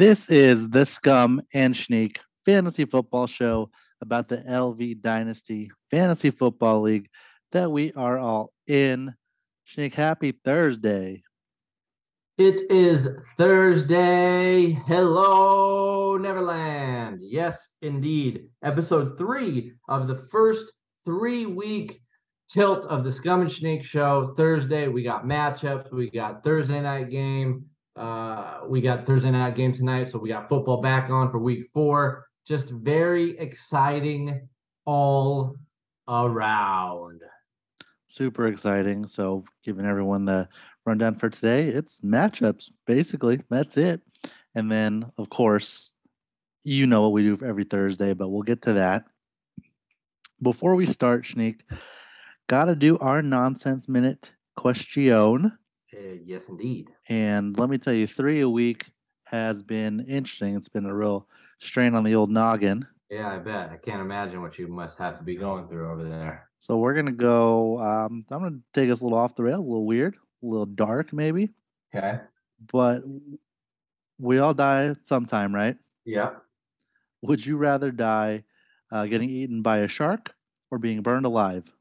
This is the Scum and Schneek Fantasy Football Show about the LV Dynasty Fantasy Football League that we are all in. Schneek, happy Thursday. It is Thursday. Hello, Neverland. Yes, indeed. Episode three of the first three week tilt of the Scum and Snake Show. Thursday, we got matchups. We got Thursday night game. Uh, we got Thursday night game tonight. So we got football back on for week four. Just very exciting all around. Super exciting. So, giving everyone the rundown for today, it's matchups, basically. That's it. And then, of course, you know what we do for every Thursday, but we'll get to that. Before we start, Schneek, got to do our nonsense minute question. Uh, yes, indeed. And let me tell you, three a week has been interesting. It's been a real strain on the old noggin. Yeah, I bet. I can't imagine what you must have to be going through over there. So we're gonna go. Um, I'm gonna take us a little off the rail, a little weird, a little dark, maybe. Okay. But we all die sometime, right? Yeah. Would you rather die uh, getting eaten by a shark or being burned alive?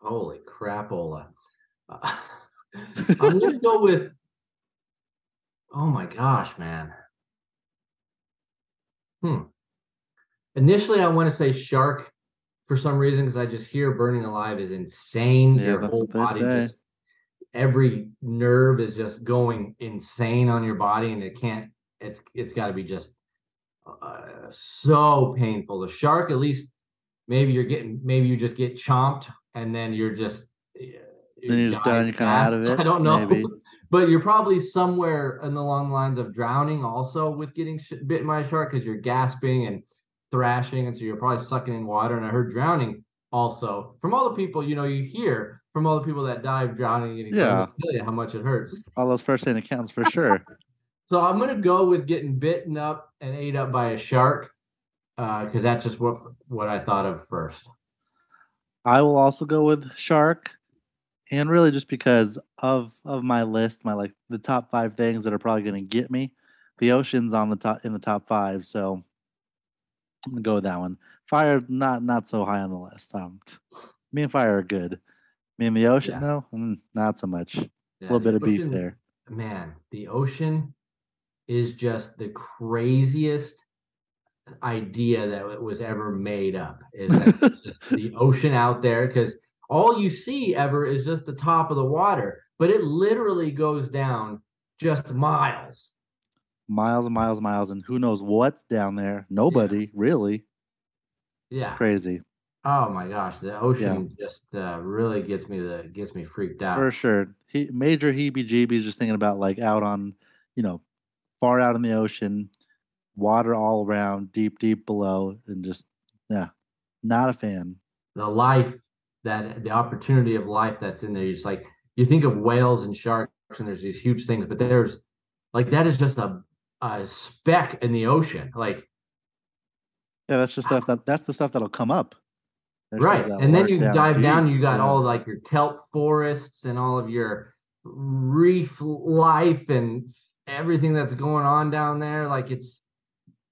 Holy crapola. Uh, I'm gonna go with. Oh my gosh, man. Hmm. Initially, I want to say shark for some reason because I just hear burning alive is insane. Yeah, your whole body say. just every nerve is just going insane on your body, and it can't. It's it's got to be just uh, so painful. The shark, at least, maybe you're getting maybe you just get chomped and then you're just Then you're just done, you're kinda out of it, I don't know, maybe. but you're probably somewhere in the long lines of drowning also with getting sh- bitten by a shark because you're gasping and thrashing, and so you're probably sucking in water. And I heard drowning also from all the people you know you hear from all the people that dive drowning and Yeah. tell you how much it hurts. All those first aid accounts for sure. So I'm gonna go with getting bitten up and ate up by a shark uh, because that's just what what I thought of first. I will also go with shark, and really just because of of my list, my like the top five things that are probably going to get me. The ocean's on the top in the top five, so I'm gonna go with that one. Fire, not not so high on the list. Um, me and fire are good. Me and the ocean, Yeah. though, mm, not so much. A Yeah, little bit of beef there. Man, the ocean is just the craziest idea that was ever made up. Is that just the ocean out there because all you see ever is just the top of the water, but it literally goes down just miles. Miles and miles and miles, and who knows what's down there? Nobody really. Yeah. Crazy Oh my gosh, the ocean just uh, really gets me the gets me freaked out. for sure. He major heebie-jeebies just thinking about like out on, you know, far out in the ocean, water all around, deep, deep below, and just yeah, not a fan. the life that the opportunity of life that's in there. Just like you think of whales and sharks, and there's these huge things, but there's like that is just a a speck in the ocean. Like Yeah, that's just stuff that that's the stuff that'll come up. There's right, and then you dive down, you got yeah. all like your kelp forests and all of your reef life and everything that's going on down there. Like it's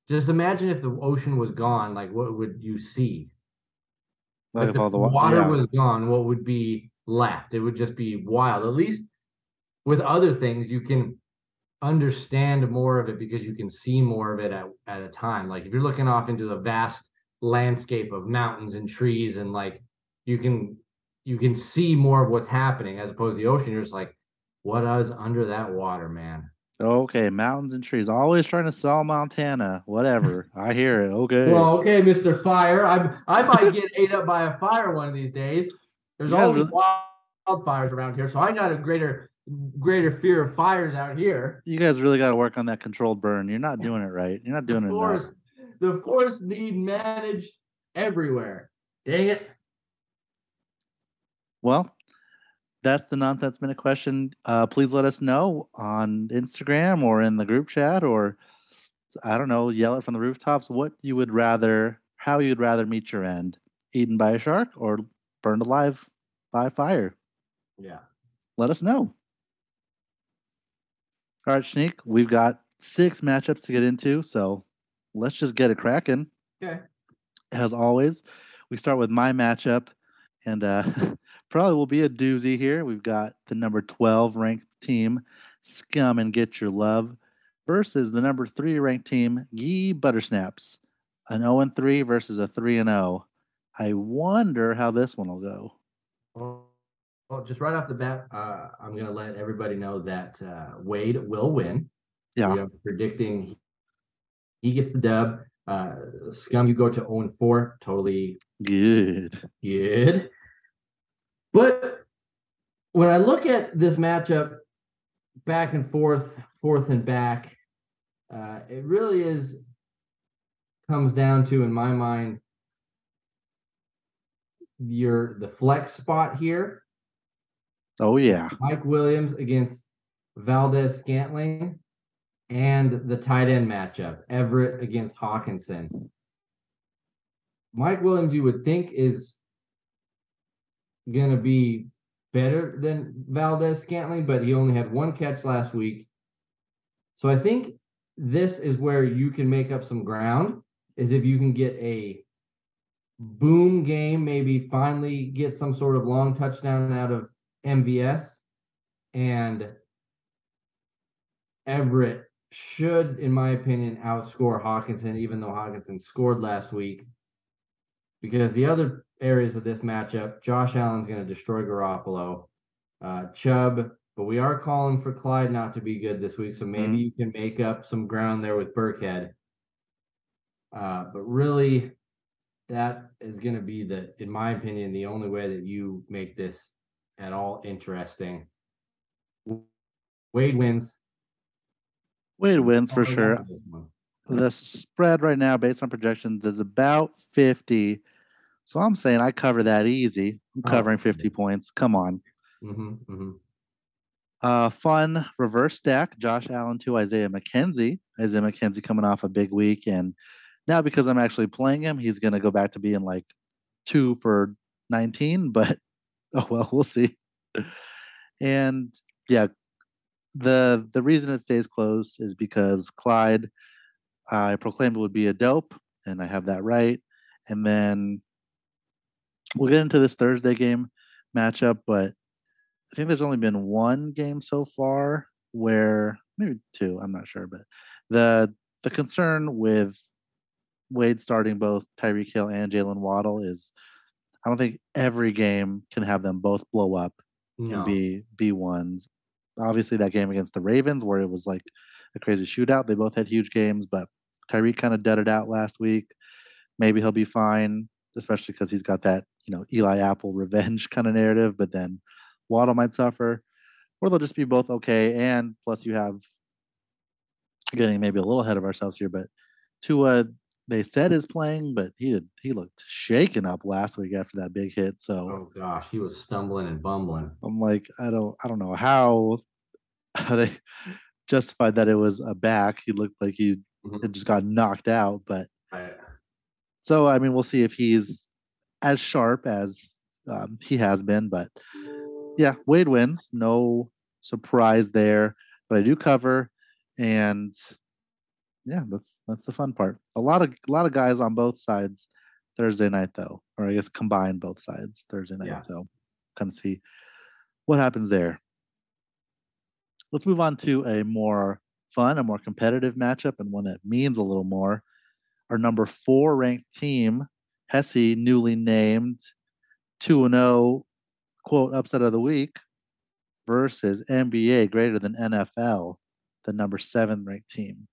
just imagine if the ocean was gone, like what would you see? Like if all the the water yeah. was gone, what would be left? It would just be wild. At least with other things, you can understand more of it because you can see more of it at, at a time. Like if you're looking off into the vast landscape of mountains and trees and like you can you can see more of what's happening as opposed to the ocean. You're just like, what is under that water, man? Okay, mountains and trees. Always trying to sell Montana. Whatever. I hear it. Okay. Well, okay, Mr. Fire. I I might get ate up by a fire one of these days. There's guys always really- wildfires around here, so I got a greater greater fear of fires out here. you guys really got to work on that controlled burn. You're not doing it right. You're not The doing it enough. forest, the forest need managed everywhere. Dang it. Well, that's the nonsense minute question. Uh, please let us know on Instagram or in the group chat, or I don't know, yell it from the rooftops. What you would rather, how you would rather meet your end: eaten by a shark or burned alive by fire. Yeah. Let us know. All right, Shneek, we've got six matchups to get into, so let's just get it cracking. Okay. As always, we start with my matchup, and uh, probably will be a doozy here. We've got the number 12 ranked team, Scum and Get Your Love, versus the number three ranked team, Gee Buttersnaps, an 0 3 versus a 3 0. I wonder how this one will go. Well, well just right off the bat, uh, I'm going to let everybody know that uh, Wade will win. Yeah. We are predicting he gets the dub. Uh, Scum, you go to 0 4. Totally Good. good. But when I look at this matchup back and forth, forth and back, uh, it really is comes down to, in my mind, your the flex spot here. Oh, yeah. Mike Williams against Valdes-Scantling and the tight end matchup, Everett against Hockenson. Mike Williams, you would think, is going to be better than Valdes-Scantling, but he only had one catch last week. So I think this is where you can make up some ground, is if you can get a boom game, maybe finally get some sort of long touchdown out of MVS and Everett should, in my opinion, outscore Hockenson, even though Hockenson scored last week. Because the other areas of this matchup, Josh Allen's going to destroy Garoppolo, uh, Chubb, but we are calling for Clyde not to be good this week. So maybe mm-hmm. you can make up some ground there with Burkhead. Uh, but really, that is going to be the, in my opinion, the only way that you make this at all interesting. Wade wins. Wade wins for sure. The spread right now, based on projections, is about 50. So I'm saying I cover that easy. I'm oh, covering 50 points. Come on. Mm-hmm, mm-hmm. Uh, fun reverse stack. Josh Allen to Isaiah McKenzie. Isaiah McKenzie coming off a big week. And now because I'm actually playing him, he's going to go back to being like two for 19. But oh well, we'll see. And yeah, the the reason it stays close is because Clyde, I proclaimed it would be a dope, and I have that right. And then we'll get into this Thursday game matchup, but I think there's only been one game so far where maybe two, I'm not sure, but the the concern with Wade starting both Tyreek Hill and Jaylen Waddle is I don't think every game can have them both blow up no. and be be ones. Obviously, that game against the Ravens where it was like a crazy shootout. They both had huge games, but Tyreek kind of deaded out last week. Maybe he'll be fine, especially because he's got that you know Eli Apple revenge kind of narrative. But then Waddle might suffer, or they'll just be both okay. And plus, you have getting maybe a little ahead of ourselves here, but Tua they said is playing, but he did, he looked shaken up last week after that big hit. So oh gosh, he was stumbling and bumbling. I'm like, I don't I don't know how, how they justified that it was a back. He looked like he mm-hmm. had just got knocked out, but I, so I mean, we'll see if he's as sharp as um, he has been. But yeah, Wade wins. No surprise there, but I do cover and yeah, that's that's the fun part. A lot of a lot of guys on both sides Thursday night though, or I guess combine both sides Thursday night. Yeah. So kind of see what happens there. Let's move on to a more fun, a more competitive matchup, and one that means a little more. Our number four ranked team, Hesse, newly named 2 0 quote upset of the week versus NBA greater than NFL, the number seven ranked team.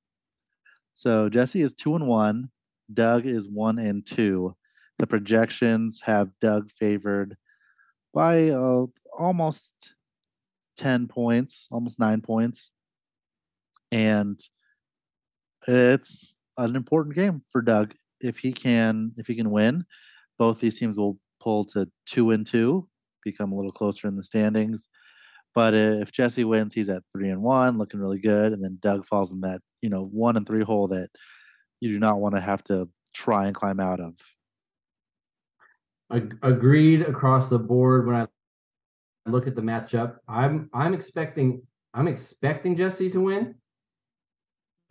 So Jesse is two and one. Doug is one and two. The projections have Doug favored by uh, almost 10 points, almost nine points. And it's an important game for Doug. If he can, if he can win, both these teams will pull to two and two, become a little closer in the standings. But if Jesse wins, he's at three and one, looking really good. And then Doug falls in that, you know, one and three hole that you do not want to have to try and climb out of. Agreed across the board. When I look at the matchup, I'm I'm expecting I'm expecting Jesse to win,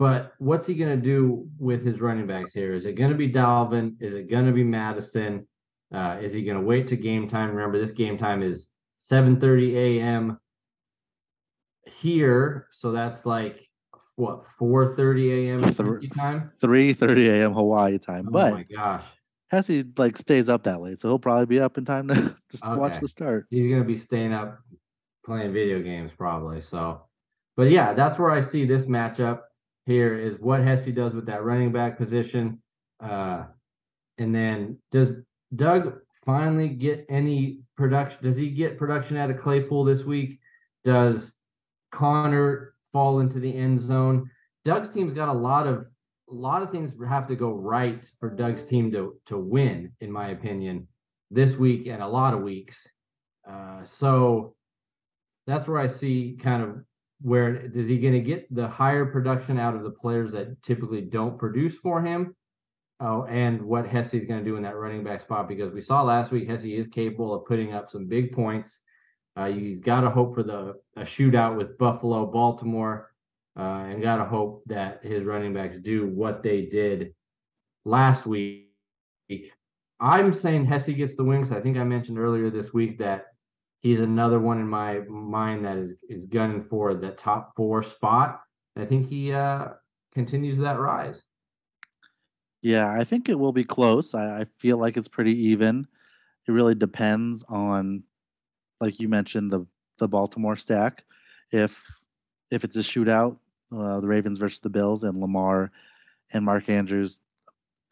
But what's he going to do with his running backs here? Is it going to be Dalvin? Is it going to be Madison? Uh, is he going to wait to game time? Remember, this game time is 7:30 a.m. here, so that's like what 4:30 a.m. Th- time. 3:30 a.m. Hawaii time. Oh but my gosh, Hesse like stays up that late, so he'll probably be up in time to just watch the start. he's going to be staying up playing video games probably. So, but yeah, that's where I see this matchup here is what Hesse does with that running back position. Uh, and then does Doug finally get any production? Does he get production out of Claypool this week? Does Connor fall into the end zone? Doug's team's got a lot of a lot of things have to go right for Doug's team to to win, in my opinion, this week and a lot of weeks. Uh, so that's where I see kind of where is he going to get the higher production out of the players that typically don't produce for him? Oh, and what Hesse's going to do in that running back spot because we saw last week Hesse is capable of putting up some big points. Uh, he's got to hope for the a shootout with Buffalo, Baltimore, uh, and got to hope that his running backs do what they did last week. I'm saying Hesse gets the wings. I think I mentioned earlier this week that he's another one in my mind that is is gunning for the top four spot. I think he uh, continues that rise. Yeah, I think it will be close. I, I feel like it's pretty even. It really depends on, like you mentioned, the the Baltimore stack. If if it's a shootout, uh, the Ravens versus the Bills, and Lamar and Mark Andrews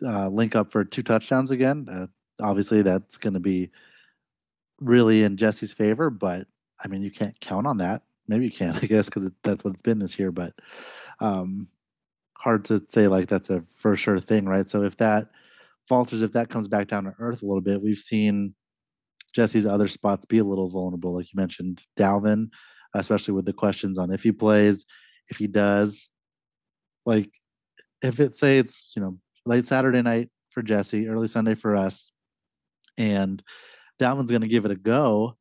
uh, link up for two touchdowns again, uh, obviously that's going to be really in Jesse's favor. But I mean, you can't count on that. Maybe you can, I guess, because that's what it's been this year. But um, hard to say like that's a for sure thing, right? So if that falters, if that comes back down to earth a little bit, we've seen Jesse's other spots be a little vulnerable, like you mentioned, Dalvin, especially with the questions on if he plays, if he does. Like if it say it's you know late Saturday night for Jesse, early Sunday for us, and Dalvin's going to give it a go.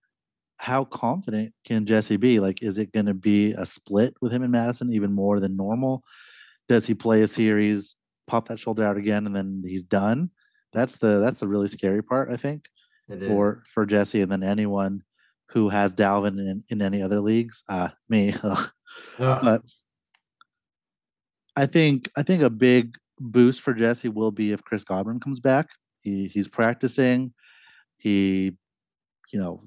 How confident can Jesse be? Like, is it going to be a split with him and Madison even more than normal? Does he play a series, pop that shoulder out again, and then he's done? That's the that's the really scary part, I think, It is. for for Jesse, and then anyone who has Dalvin in, in any other leagues. Uh, me, Ugh. but I think I think a big boost for Jesse will be if Chris Godwin comes back. He he's practicing. He, you know,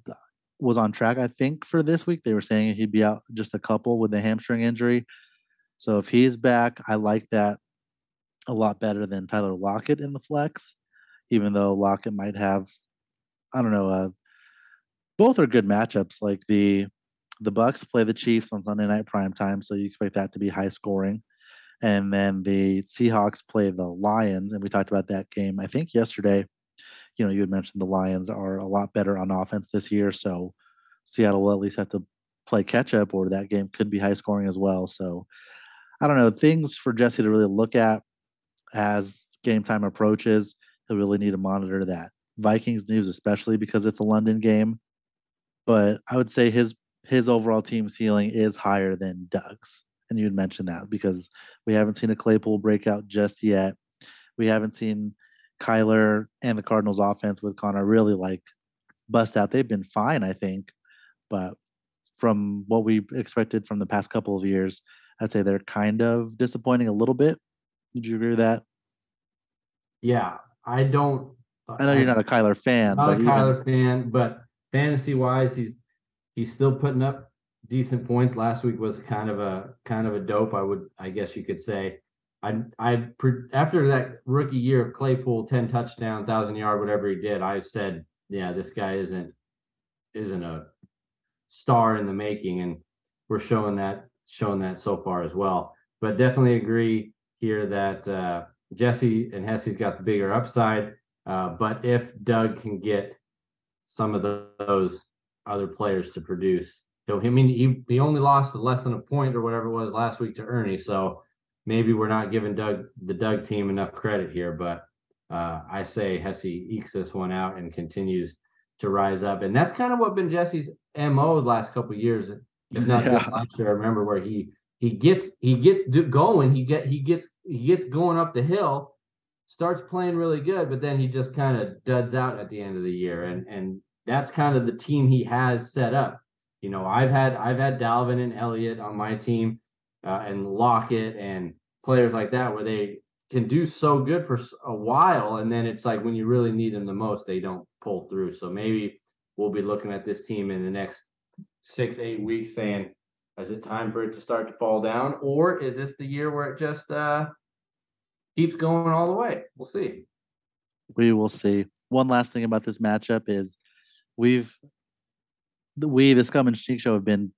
was on track. I think for this week they were saying he'd be out just a couple with the hamstring injury. So if he's back, I like that a lot better than Tyler Lockett in the flex. Even though Lockett might have, I don't know, uh, both are good matchups. Like the the Bucs play the Chiefs on Sunday night prime time, so you expect that to be high scoring. And then the Seahawks play the Lions, and we talked about that game. I think yesterday, you know, you had mentioned the Lions are a lot better on offense this year, so Seattle will at least have to play catch up, or that game could be high scoring as well. So I don't know things for Jesse to really look at as game time approaches. He'll really need to monitor that Vikings news, especially because it's a London game. But I would say his his overall team ceiling is higher than Doug's, and you'd mentioned that because we haven't seen a Claypool breakout just yet. We haven't seen Kyler and the Cardinals offense with Connor really like bust out. They've been fine, I think, but from what we expected from the past couple of years, I'd say they're kind of disappointing a little bit. Would you agree with that? Yeah, I don't. I know you're not a Kyler fan, not a even, Kyler fan, but fantasy wise, he's he's still putting up decent points. Last week was kind of a kind of a dope. I would, I guess you could say. I I after that rookie year of Claypool, ten touchdown, thousand yard, whatever he did, I said, yeah, this guy isn't isn't a star in the making, and we're showing that showing that so far as well. But definitely agree here that uh, Jesse and Hesse's got the bigger upside. Uh, but if Doug can get some of the, those other players to produce, he'll, I mean, he, he only lost less than a point or whatever it was last week to Ernie. So maybe we're not giving Doug, the Doug team enough credit here, but uh, I say Hesse ekes this one out and continues to rise up. And that's kind of what been Jesse's MO the last couple of years, if not Yeah. last year. I remember where he he gets he gets going. He get he gets he gets going up the hill, starts playing really good, but then he just kind of duds out at the end of the year, and and that's kind of the team he has set up. You know, I've had I've had Dalvin and Elliott on my team, uh, and Lockett and players like that where they can do so good for a while, and then it's like when you really need them the most, they don't pull through. So maybe we'll be looking at this team in the next six eight weeks, saying is it time for it to start to fall down, or is this the year where it just uh, keeps going all the way? We'll see. We will see. One last thing about this matchup is we've we the Scum and Sneak Show have been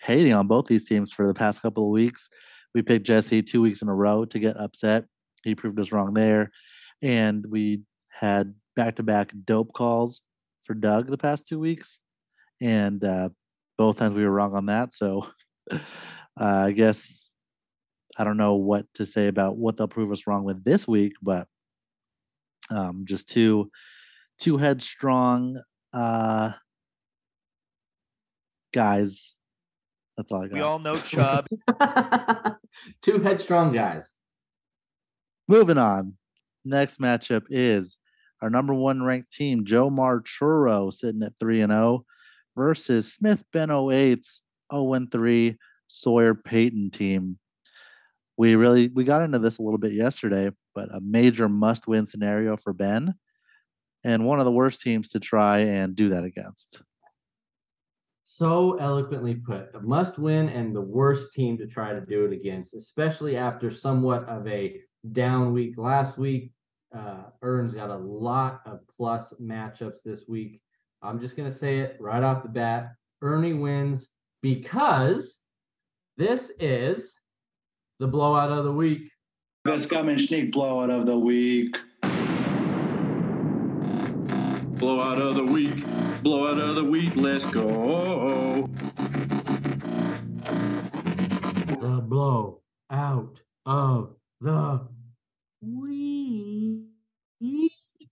hating on both these teams for the past couple of weeks. We picked Jesse two weeks in a row to get upset. He proved us wrong there, and we had back to back dope calls for Doug the past two weeks, and uh, both times we were wrong on that. So uh, I guess I don't know what to say about what they'll prove us wrong with this week, but um, just two two headstrong uh, guys. That's all I got. We all know Chubb. two headstrong guys. Moving on. Next matchup is our number one ranked team, Joe Marchuro, sitting at 3 and 0, versus Smith Ben 08's 0 3 Sawyer Payton team. We really we got into this a little bit yesterday, but a major must win scenario for Ben and one of the worst teams to try and do that against. So eloquently put. A must win and the worst team to try to do it against, especially after somewhat of a down week last week. Uh, Earns got a lot of plus matchups this week. I'm just going to say it right off the bat. Ernie wins because this is the blowout of the week. Best Scum and Sneak blowout of the week. Blowout of the week. Blowout of the week. Let's go. The blow out of the week.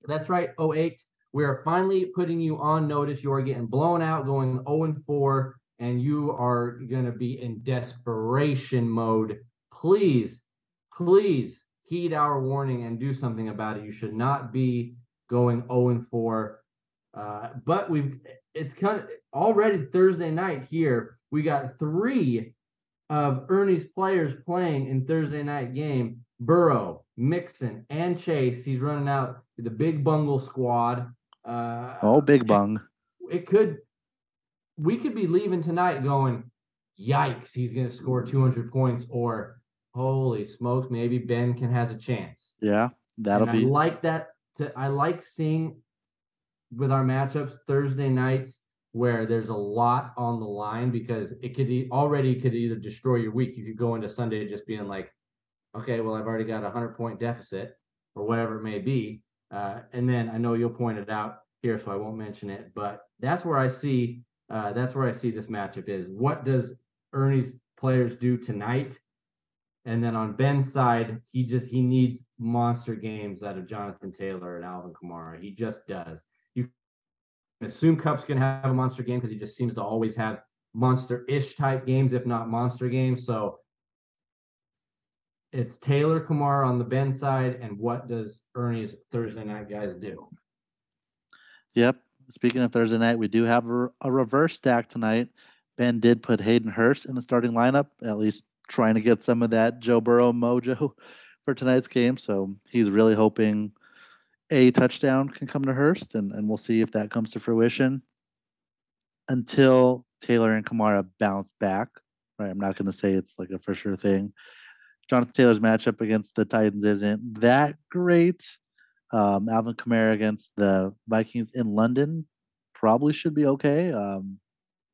That's right, 08. We are finally putting you on notice. You are getting blown out, going 0 and 4, and you are going to be in desperation mode. Please, please heed our warning and do something about it. You should not be going 0 and 4. Uh, but we've it's kind of already Thursday night here. We got three of Ernie's players playing in Thursday night game. Burrow, Mixon, and Chase. He's running out the big bungle squad. Uh, oh, big bung. It, it could. We could be leaving tonight going, yikes! He's going to score 200 points, or holy smokes, maybe Ben can has a chance. Yeah, that'll and be. I like that. To I like seeing with our matchups Thursday nights where there's a lot on the line because it could e- already could either destroy your week. You could go into Sunday just being like, okay, well I've already got a hundred point deficit or whatever it may be, uh, and then I know you'll point it out here, so I won't mention it. But that's where I see uh, that's where I see this matchup is. What does Ernie's players do tonight? And then on Ben's side, he just he needs monster games out of Jonathan Taylor and Alvin Kamara. He just does. Assume Kupp's gonna have a monster game because he just seems to always have monster-ish type games, if not monster games. So it's Taylor Kamara on the Ben side, and what does Ernie's Thursday night guys do? Yep. Speaking of Thursday night, we do have a reverse stack tonight. Ben did put Hayden Hurst in the starting lineup, at least trying to get some of that Joe Burrow mojo for tonight's game. So he's really hoping a touchdown can come to Hurst, and, and we'll see if that comes to fruition. Until Taylor and Kamara bounce back, right? I'm not going to say it's like a for sure thing. Jonathan Taylor's matchup against the Titans isn't that great. Um, Alvin Kamara against the Vikings in London probably should be okay. Um,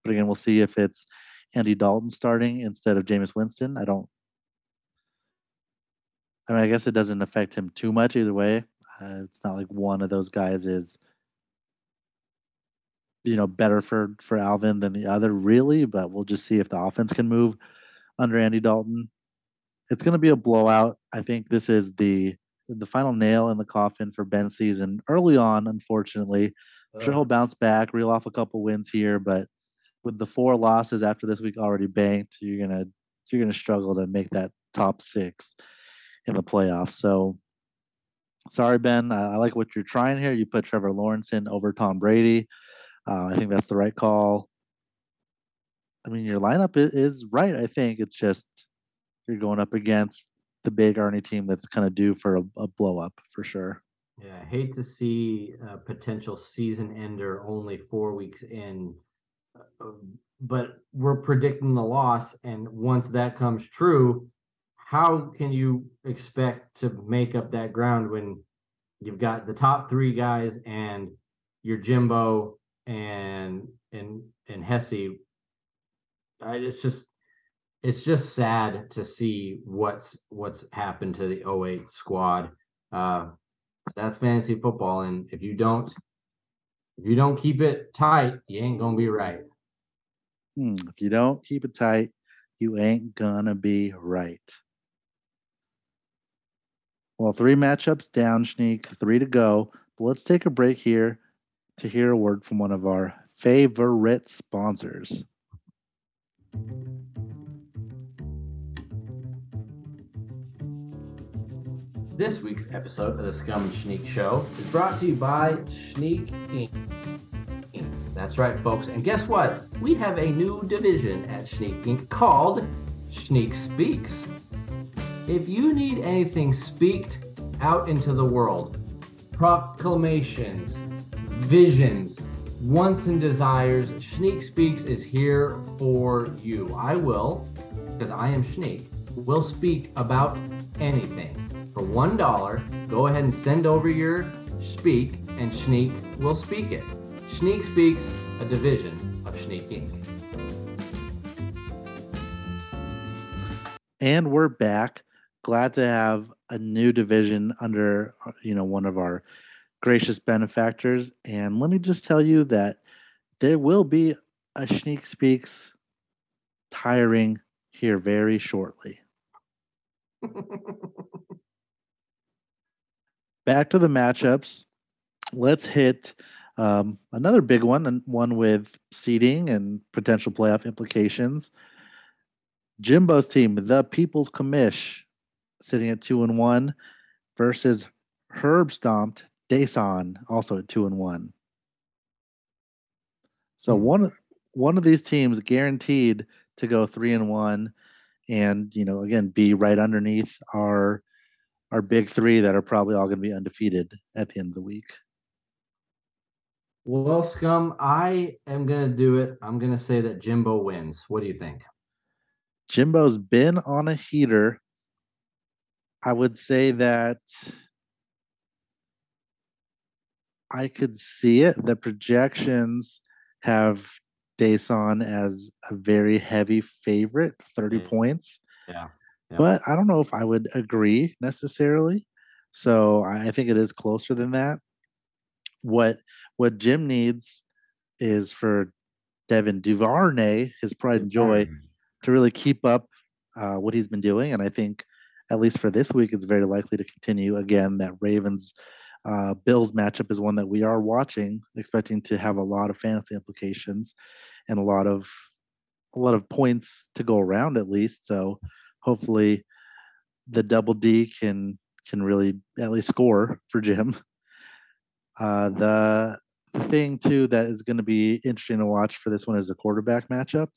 but again, we'll see if it's Andy Dalton starting instead of Jameis Winston. I don't. I mean, I guess it doesn't affect him too much either way. Uh, it's not like one of those guys is, you know, better for for Alvin than the other, really. But we'll just see if the offense can move under Andy Dalton. It's going to be a blowout. I think this is the the final nail in the coffin for Ben season early on. Unfortunately, I'm sure he'll bounce back, reel off a couple wins here, but with the four losses after this week already banked, you're gonna you're going to struggle to make that top six in the playoffs. So sorry, Ben. I, like what you're trying here. You put Trevor Lawrence in over Tom Brady. Uh, I think that's the right call. I mean, your lineup is, is right. I think it's just you're going up against the big Arnie team that's kind of due for a, a blow up for sure. Yeah, I hate to see a potential season ender only four weeks in, uh, but we're predicting the loss. And once that comes true, how can you expect to make up that ground when you've got the top three guys and your Jimbo and and and Hesse? I, it's just it's just sad to see what's what's happened to the 08 squad. Uh, that's fantasy football, and if you don't if you don't keep it tight, you ain't gonna be right. Hmm, if you don't keep it tight, you ain't gonna be right. Well, three matchups down, Sneak, three to go. But let's take a break here to hear a word from one of our favorite sponsors. This week's episode of the Scum and Schneek Show is brought to you by Schneek Inc. That's right, folks. And guess what? We have a new division at Schneek Inc. called Schneek Speaks. If you need anything speaked out into the world, proclamations, visions, wants and desires, Schneek Speaks is here for you. I will, because I am Schneek, will speak about anything. For one dollar, go ahead and send over your speak, and Schneek will speak it. Schneek Speaks, a division of Schneek Inc. And we're back. Glad to have a new division under uh, you know one of our gracious benefactors. And let me just tell you that there will be a Schneek Speaks tiring here very shortly. Back to the matchups. Let's hit um, another big one, and one with seeding and potential playoff implications. Jimbo's team, the People's Commish, sitting at two and one, versus Herb Stomped Dason, also at two and one. So Hmm. one one of these teams guaranteed to go three and one, and you know again be right underneath our our big three that are probably all going to be undefeated at the end of the week. Well, Scum, I am going to do it. I'm going to say that Jimbo wins. What do you think? Jimbo's been on a heater. I would say that I could see it. The projections have Dason as a very heavy favorite, 30 Mm. points. Yeah. Yeah. But I don't know if I would agree necessarily. So I think it is closer than that. What what Jim needs is for Devin Duvernay, his pride and joy, to really keep up uh, what he's been doing. And I think, at least for this week, it's very likely to continue. Again, that Ravens uh, Bills matchup is one that we are watching, expecting to have a lot of fantasy implications and a lot of a lot of points to go around at least. So hopefully, the double D can can really at least score for Jim. Uh, the thing too that is going to be interesting to watch for this one is a quarterback matchup.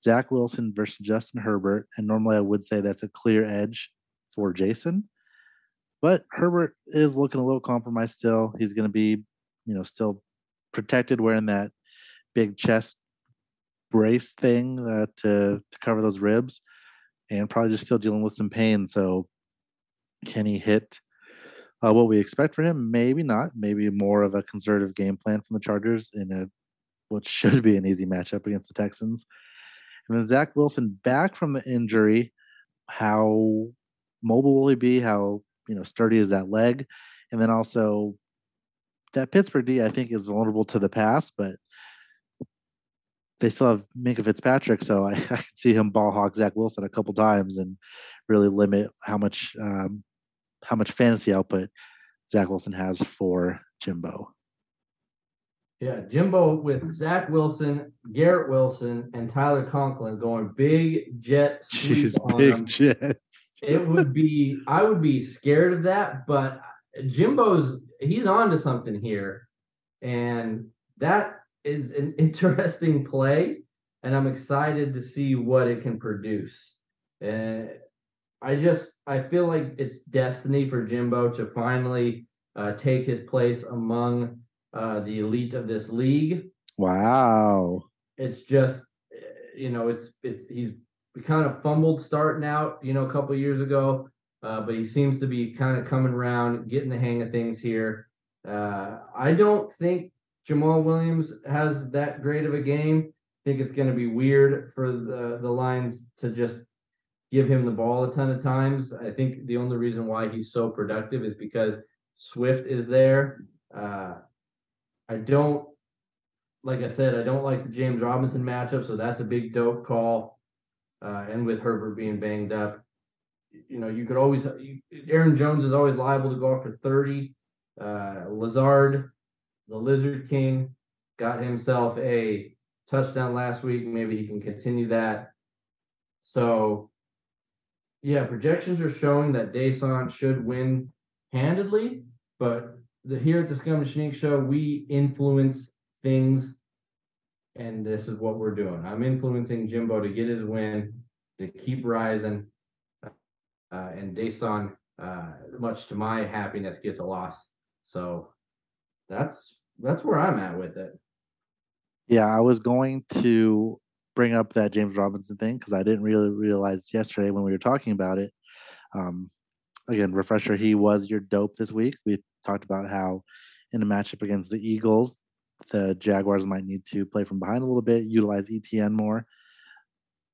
Zach Wilson versus Justin Herbert. And normally I would say that's a clear edge for Jason. But Herbert is looking a little compromised still. He's going to be, you know, still protected wearing that big chest brace thing uh, to, to cover those ribs and probably just still dealing with some pain. So can he hit uh, what we expect for him? Maybe not. Maybe more of a conservative game plan from the Chargers in a what should be an easy matchup against the Texans. And then Zach Wilson back from the injury. How mobile will he be? How you know sturdy is that leg? And then also that Pittsburgh D, I think, is vulnerable to the pass, but they still have Minkah Fitzpatrick, so I, I can see him ball hawk Zach Wilson a couple times and really limit how much um, how much fantasy output Zach Wilson has for Jimbo. Yeah, Jimbo with Zach Wilson, Garrett Wilson, and Tyler Conklin going big jet sweep Jeez, big them. Jets. It would be I would be scared of that, but Jimbo's he's on to something here, and that is an interesting play, and I'm excited to see what it can produce. Uh, I just I feel like it's destiny for Jimbo to finally uh, take his place among uh, the elite of this league. Wow. It's just you know it's it's he's kind of fumbled starting out you know a couple years ago, uh, but he seems to be kind of coming around, getting the hang of things here. Uh, I don't think Jamaal Williams has that great of a game. I think it's going to be weird for the the Lions to just give him the ball a ton of times. I think the only reason why he's so productive is because Swift is there. Uh, I don't, like I said, I don't like the James Robinson matchup, so that's a big dope call. Uh, and with Herbert being banged up, you know, you could always, you, Aaron Jones is always liable to go off for 30. Uh, Lazard, the Lizard King, got himself a touchdown last week. Maybe he can continue that. So, yeah, projections are showing that Dason should win handedly, but the, here at the Scum and Show, we influence things, and this is what we're doing. I'm influencing Jimbo to get his win, to keep rising, uh, and Dason, uh, much to my happiness, gets a loss. So that's that's where I'm at with it. Yeah, I was going to bring up that James Robinson thing because I didn't really realize yesterday when we were talking about it. Um, again, refresher, he was your dope this week. We talked about how in a matchup against the Eagles, the Jaguars might need to play from behind a little bit, utilize ETN more.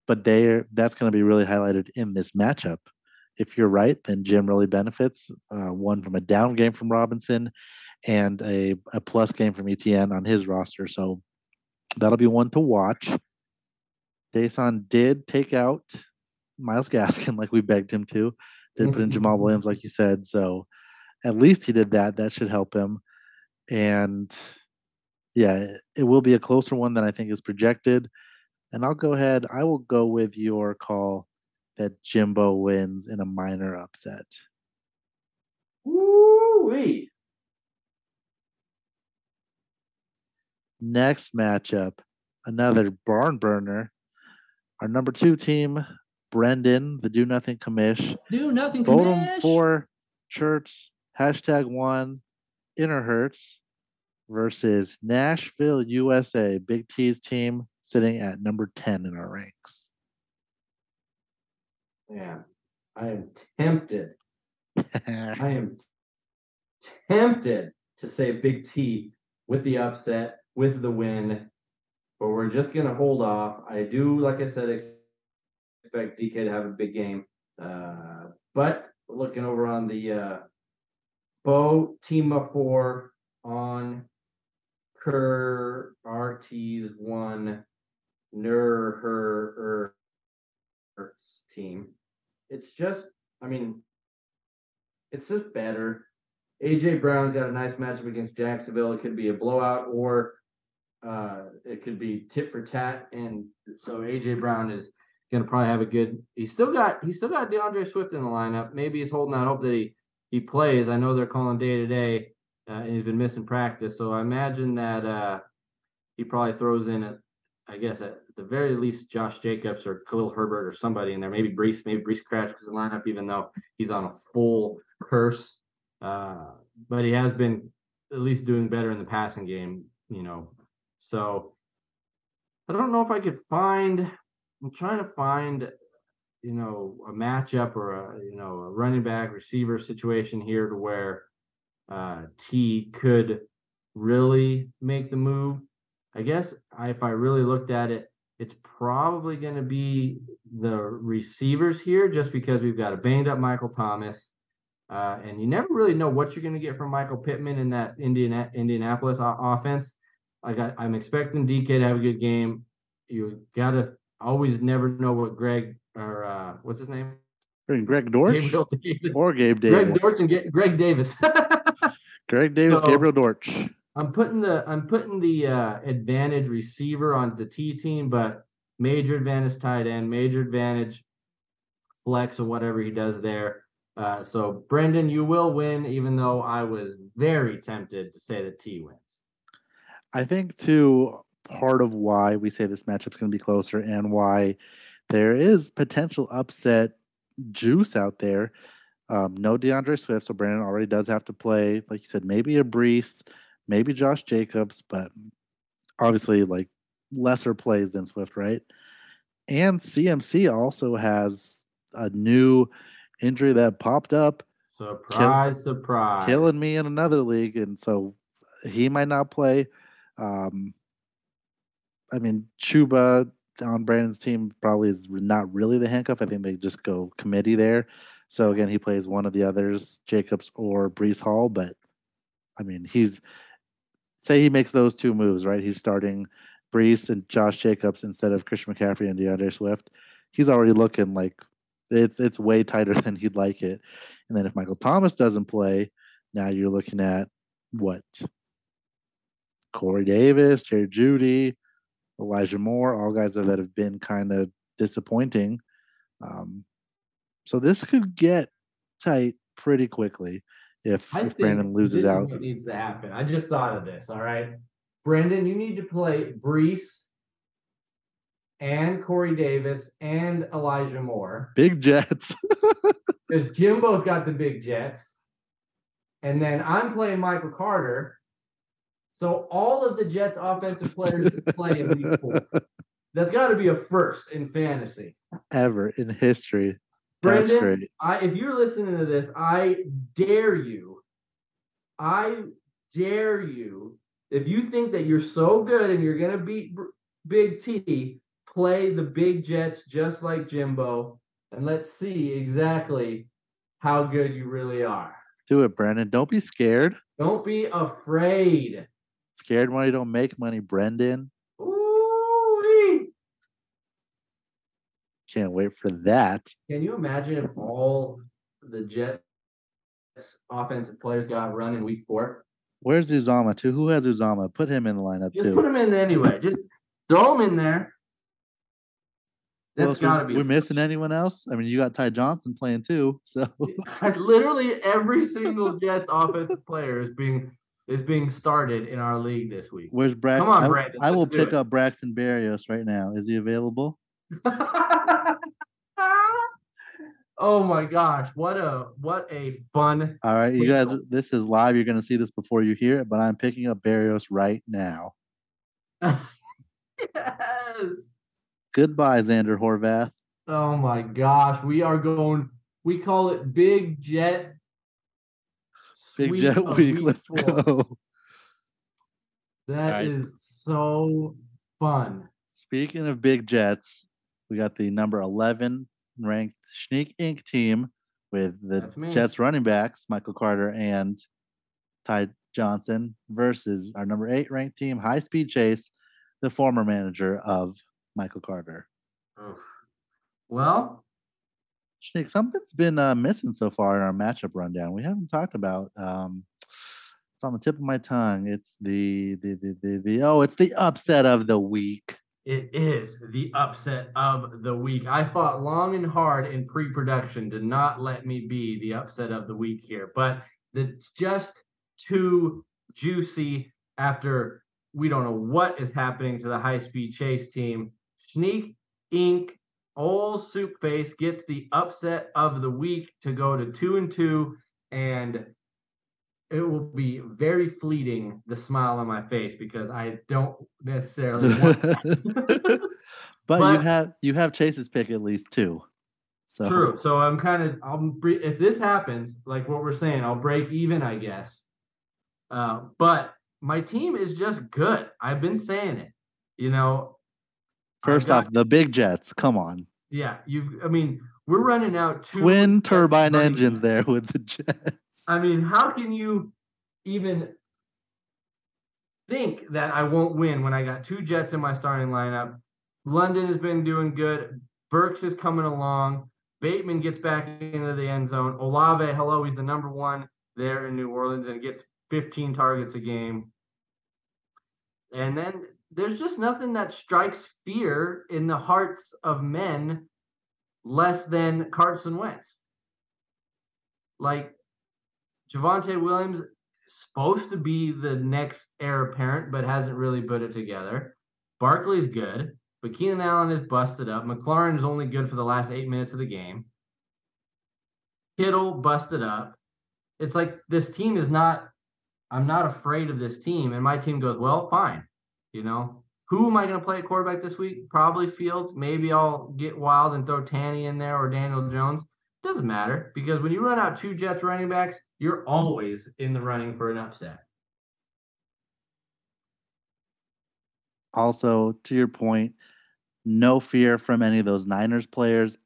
But they that's going to be really highlighted in this matchup. If you're right, then Jim really benefits. Uh, one from a down game from Robinson and a, a plus game from ETN on his roster. So that'll be one to watch. Dason did take out Myles Gaskin like we begged him to. Did put in mm-hmm. Jamaal Williams, like you said. So at least he did that. That should help him. And yeah, it will be a closer one than I think is projected. And I'll go ahead. I will go with your call that Jimbo wins in a minor upset. Woo-wee. Next matchup, another barn burner. Our number two team, Brendan, the Do Nothing Commish. Do nothing. Bottom commish. four shirts, hashtag one, inner hurts versus Nashville, USA, Big T's team sitting at number 10 in our ranks. Yeah, I am tempted. I am tempted to say Big T with the upset, with the win, but we're just gonna hold off. I do, like I said, expect DK to have a big game. Uh, but looking over on the uh, Bo team of four on Kerr RT's one Ner her Ertz team. It's just, I mean, it's just better. AJ Brown's got a nice matchup against Jacksonville. It could be a blowout or uh, it could be tit for tat. And so AJ Brown is gonna probably have a good. He's still got he's still got D'Andre Swift in the lineup. Maybe he's holding out hope that he he plays. I know they're calling day to day, uh, and he's been missing practice. So I imagine that uh, he probably throws in at I guess at the very least Josh Jacobs or Khalil Herbert or somebody in there. Maybe Breece, maybe Breece Crash because the lineup, even though he's on a full curse. Uh, but he has been at least doing better in the passing game, you know. So I don't know if I could find. I'm trying to find, you know, a matchup or a you know a running back receiver situation here to where uh, T could really make the move. I guess I, if I really looked at it, it's probably going to be the receivers here, just because we've got a banged up Michael Thomas, uh, and you never really know what you're going to get from Michael Pittman in that Indiana, Indianapolis o- offense. Like I, I'm expecting DK to have a good game. You got to always never know what Greg or uh, what's his name? Greg Dortch or Gabe Davis. Greg. Dortch and Ga- Greg Davis. Greg Davis, So- Gabriel Dortch. I'm putting the I'm putting the uh, advantage receiver on the T team, but major advantage tight end, major advantage flex or whatever he does there. Uh, so Brendan, you will win, even though I was very tempted to say that T wins. I think too part of why we say this matchup's going to be closer and why there is potential upset juice out there. Um, no D'Andre Swift, so Brandon already does have to play, like you said, maybe a Breece, maybe Josh Jacobs, but obviously like lesser plays than Swift, right? And CMC also has a new injury that popped up, Surprise, surprise. killing me in another league, and so he might not play. Um, I mean, Chuba on Brandon's team probably is not really the handcuff. I think they just go committee there. So again, he plays one of the others, Jacobs or Breece Hall. But I mean, he's say he makes those two moves, right? He's starting Breece and Josh Jacobs instead of Christian McCaffrey and D'Andre Swift. He's already looking like it's it's way tighter than he'd like it. And then if Michael Thomas doesn't play, now you're looking at what? Corey Davis, Jerry Jeudy, Elijah Moore, all guys that have been kind of disappointing. Um, so this could get tight pretty quickly if, if Brandon loses out. what needs to happen. I just thought of this. All right, Brendan, you need to play Breece and Corey Davis and Elijah Moore Big Jets. because Jimbo's got the big Jets, and then I'm playing Michael Carter. So all of the Jets' offensive players play in week four. That's got to be a first in fantasy. Ever in history. That's Brendan, great. I if you're listening to this, I dare you, I dare you, if you think that you're so good and you're gonna beat Br- Big T, play the Big Jets just like Jimbo, and let's see exactly how good you really are. Do it, Brandon. Don't be scared. Don't be afraid. Scared money don't make money, Brendan. Ooh, Can't wait for that. can you imagine if all the Jets offensive players got run in week four? Where's Uzomah too? Who has Uzomah? Put him in the lineup Just too. put him in anyway. Just throw him in there. That's else we- got to be. We a missing anyone else? I mean, you got Ty Johnson playing too. So Literally every single Jets offensive player is being is being started in our league this week. where's Braxton? Come on, I, Brandon, I will pick it. up Braxton Berrios right now. Is he available? oh my gosh, what a what a fun All right, you guys. This is live. You're going to see this before you hear it, but I'm picking up Berrios right now. yes. Goodbye, Zander Horvath. Oh my gosh, we are going we call it Big Jet Big Sweep Jet of Week. Let's four. go. That is Alright. so fun. Speaking of big jets, we got the number 11 ranked Sneak Inc. team with the Jets running backs, Michael Carter and Ty Johnson, versus our number eight ranked team, High Speed Chase, the former manager of Michael Carter. Oof. Well, Sneak, something's been uh, missing so far in our matchup rundown. We haven't talked about. Um, it's on the tip of my tongue. It's the the the the, the oh, it's the upset of the week. It is the upset of the week. I fought long and hard in pre-production to not let me be the upset of the week here, but the just too juicy after we don't know what is happening to the high-speed chase team. Sneak Inc. Old Soup Face gets the upset of the week to go to two and two, and it will be very fleeting the smile on my face because I don't necessarily want but, you have you have Chase's pick at least too. So True. So I'm kind of I'll bre- if this happens, like what we're saying, I'll break even, I guess. Uh, but my team is just good. I've been saying it. You know. First off, the big jets. Come on, yeah, you've. I mean, we're running out two twin turbine running engines there with the Jets. I mean, how can you even think that I won't win when I got two Jets in my starting lineup? London has been doing good. Burks is coming along. Bateman gets back into the end zone. Olave, hello, he's the number one there in New Orleans and gets 15 targets a game. And then there's just nothing that strikes fear in the hearts of men less than Carson Wentz. Like Javonte Williams supposed to be the next heir apparent, but hasn't really put it together. Barkley's good, but Keenan Allen is busted up. McLaurin is only good for the last eight minutes of the game. Kittle busted up. It's like this team is not. I'm not afraid of this team, and my team goes well. Fine, you know. Who am I going to play at quarterback this week? Probably Fields. Maybe I'll get wild and throw Tanny in there or Daniel Jones. Doesn't matter because when you run out two Jets running backs, you're always in the running for an upset. Also, to your point, no fear from any of those Niners players.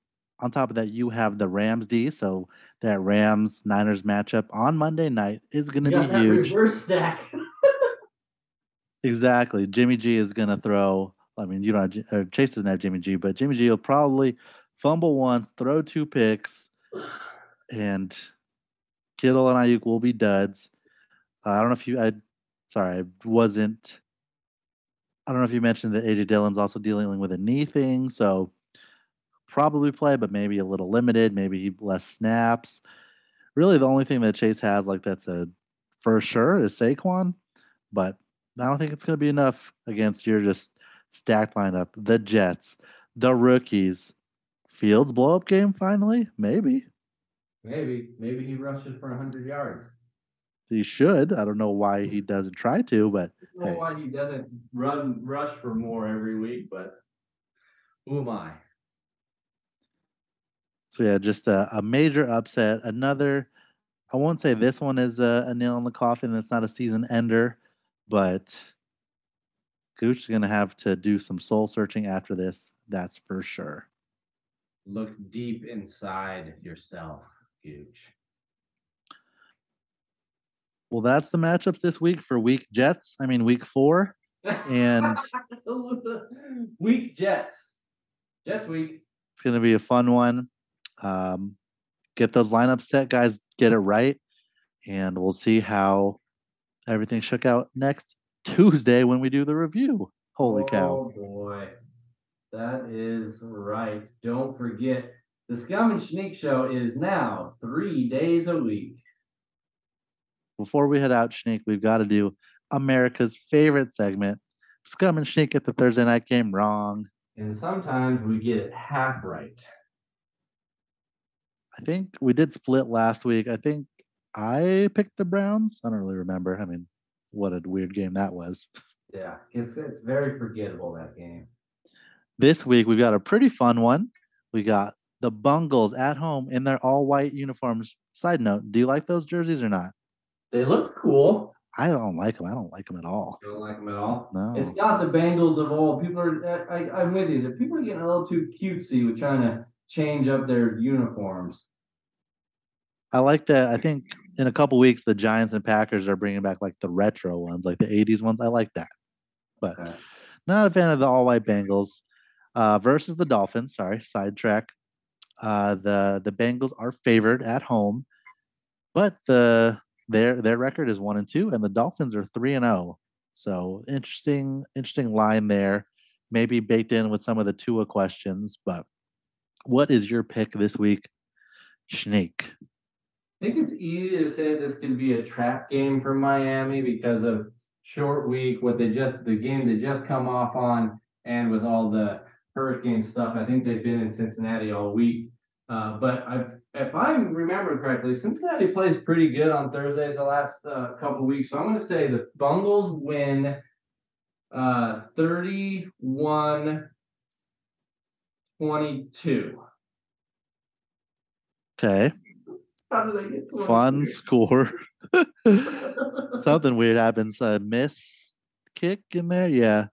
On top of that, you have the Rams D, so that Rams Niners matchup on Monday night is going to You be that huge. reverse stack. Exactly. Jimmy G is going to throw. I mean, you don't have, Chase doesn't have Jimmy G, but Jimmy G will probably fumble once, throw two picks, and Kittle and Aiyuk will be duds. Uh, I don't know if you. I sorry, I wasn't. I don't know if you mentioned that AJ Dillon's also dealing with a knee thing, so probably play, but maybe a little limited. Maybe less snaps. Really, the only thing that Chase has like that's a for sure is Saquon, but I don't think it's going to be enough against your just stacked lineup. The Jets, the rookies, Fields blow up game finally, maybe Maybe, maybe he rushes for hundred yards. he should. I don't know why he doesn't try to, but I don't know why he doesn't run rush for more every week, but who am I? So yeah, just a, a major upset. Another, I won't say this one is a, a nail in the coffin. That's not a season ender, but Gooch is gonna have to do some soul searching after this. That's for sure. Look deep inside yourself, Gooch. Well, that's the matchups this week for week Jets. I mean week four, and week Jets. Jets week. it's gonna be a fun one. Um, get those lineups set, guys. Get it right, and we'll see how everything shook out next Tuesday when we do the review. Holy cow! Oh boy. That is right. Don't forget the Scum and Sneak Show is now three days a week. before we head out, Schneek, we've got to do America's favorite segment, Scum and Schneek at the Thursday night game. Wrong. And sometimes we get it half right. I think we did split last week. I think I picked the Browns. I don't really remember. I mean, what a weird game that was. Yeah, it's it's very forgettable that game. This week we've got a pretty fun one. We got the Bungles at home in their all white uniforms. Side note, do you like those jerseys or not? They looked cool. I don't like them. I don't like them at all. You don't like them at all. No. It's got the Bengals of old. People are. I, I, I'm with you. The people are getting a little too cutesy with trying to change up their uniforms. I like that. I think in a couple weeks the Giants and Packers are bringing back like the retro ones, like the '80s ones. I like that, but Okay. not a fan of the all white Bengals uh, versus the Dolphins. Sorry, sidetrack. Uh, the the Bengals are favored at home, but the their their record is one and two, and the Dolphins are three and zero. So interesting, interesting line there. Maybe baked in with some of the Tua questions, but what is your pick this week, Snake? I think it's easy to say this could be a trap game for Miami because of short week, what they just the game they just come off on, and with all the hurricane stuff. I think they've been in Cincinnati all week. Uh, but I've, if I remember correctly, Cincinnati plays pretty good on Thursdays the last uh, couple weeks. So I'm going to say the Bungles win uh, 31 22. Okay, How do they get 22? fun score. Something weird happens. A miss kick in there, yeah,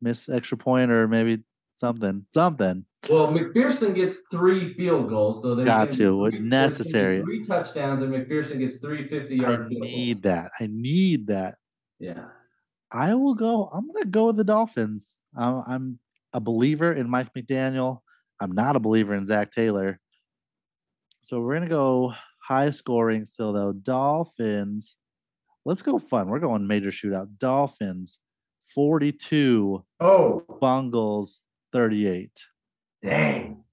miss extra point or maybe something, something. Well, McPherson gets three field goals, so there's Got gonna be three- necessary. there's gonna be Three touchdowns, and McPherson gets three 50 I need goals. that. I need that. Yeah. I will go. I'm gonna go with the Dolphins. I'm, I'm a believer in Mike McDaniel. I'm not a believer in Zac Taylor. So we're gonna go high scoring still though. Dolphins. Let's go fun. We're going major shootout. Dolphins 42, Oh, Bungles 38. dang.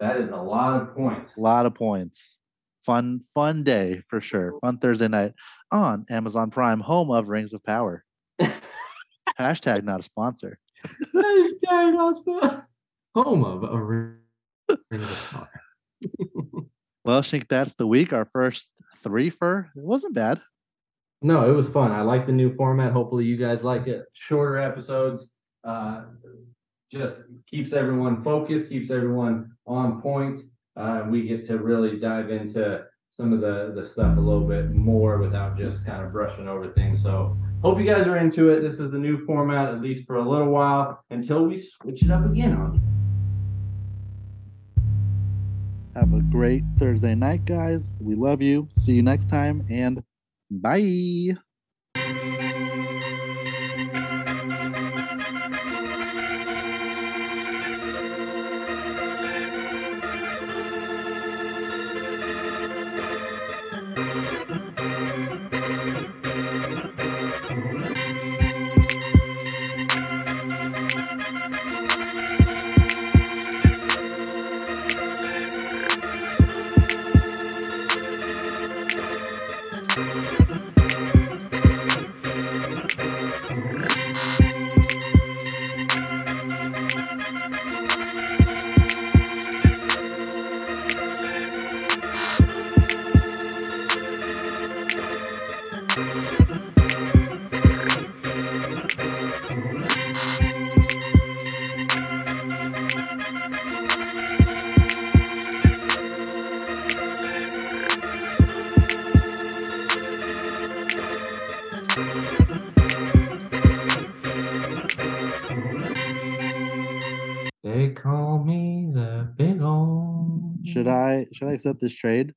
That is a lot of points. A lot of points. Fun, fun day for sure. Fun Thursday night on Amazon Prime, home of Rings of Power. Hashtag not a sponsor. Home of a ring of power. Well, Shink, that's the week. Our first three for it wasn't bad. No, it was fun. I like the new format. Hopefully, you guys like it. Shorter episodes. Uh, just keeps everyone focused, keeps everyone on point. Uh, we get to really dive into some of the the stuff a little bit more without just kind of brushing over things. So, hope you guys are into it. This is the new format, at least for a little while, until we switch it up again on. Have a great Thursday night, guys. We love you. See you next time and bye. Should I accept this trade?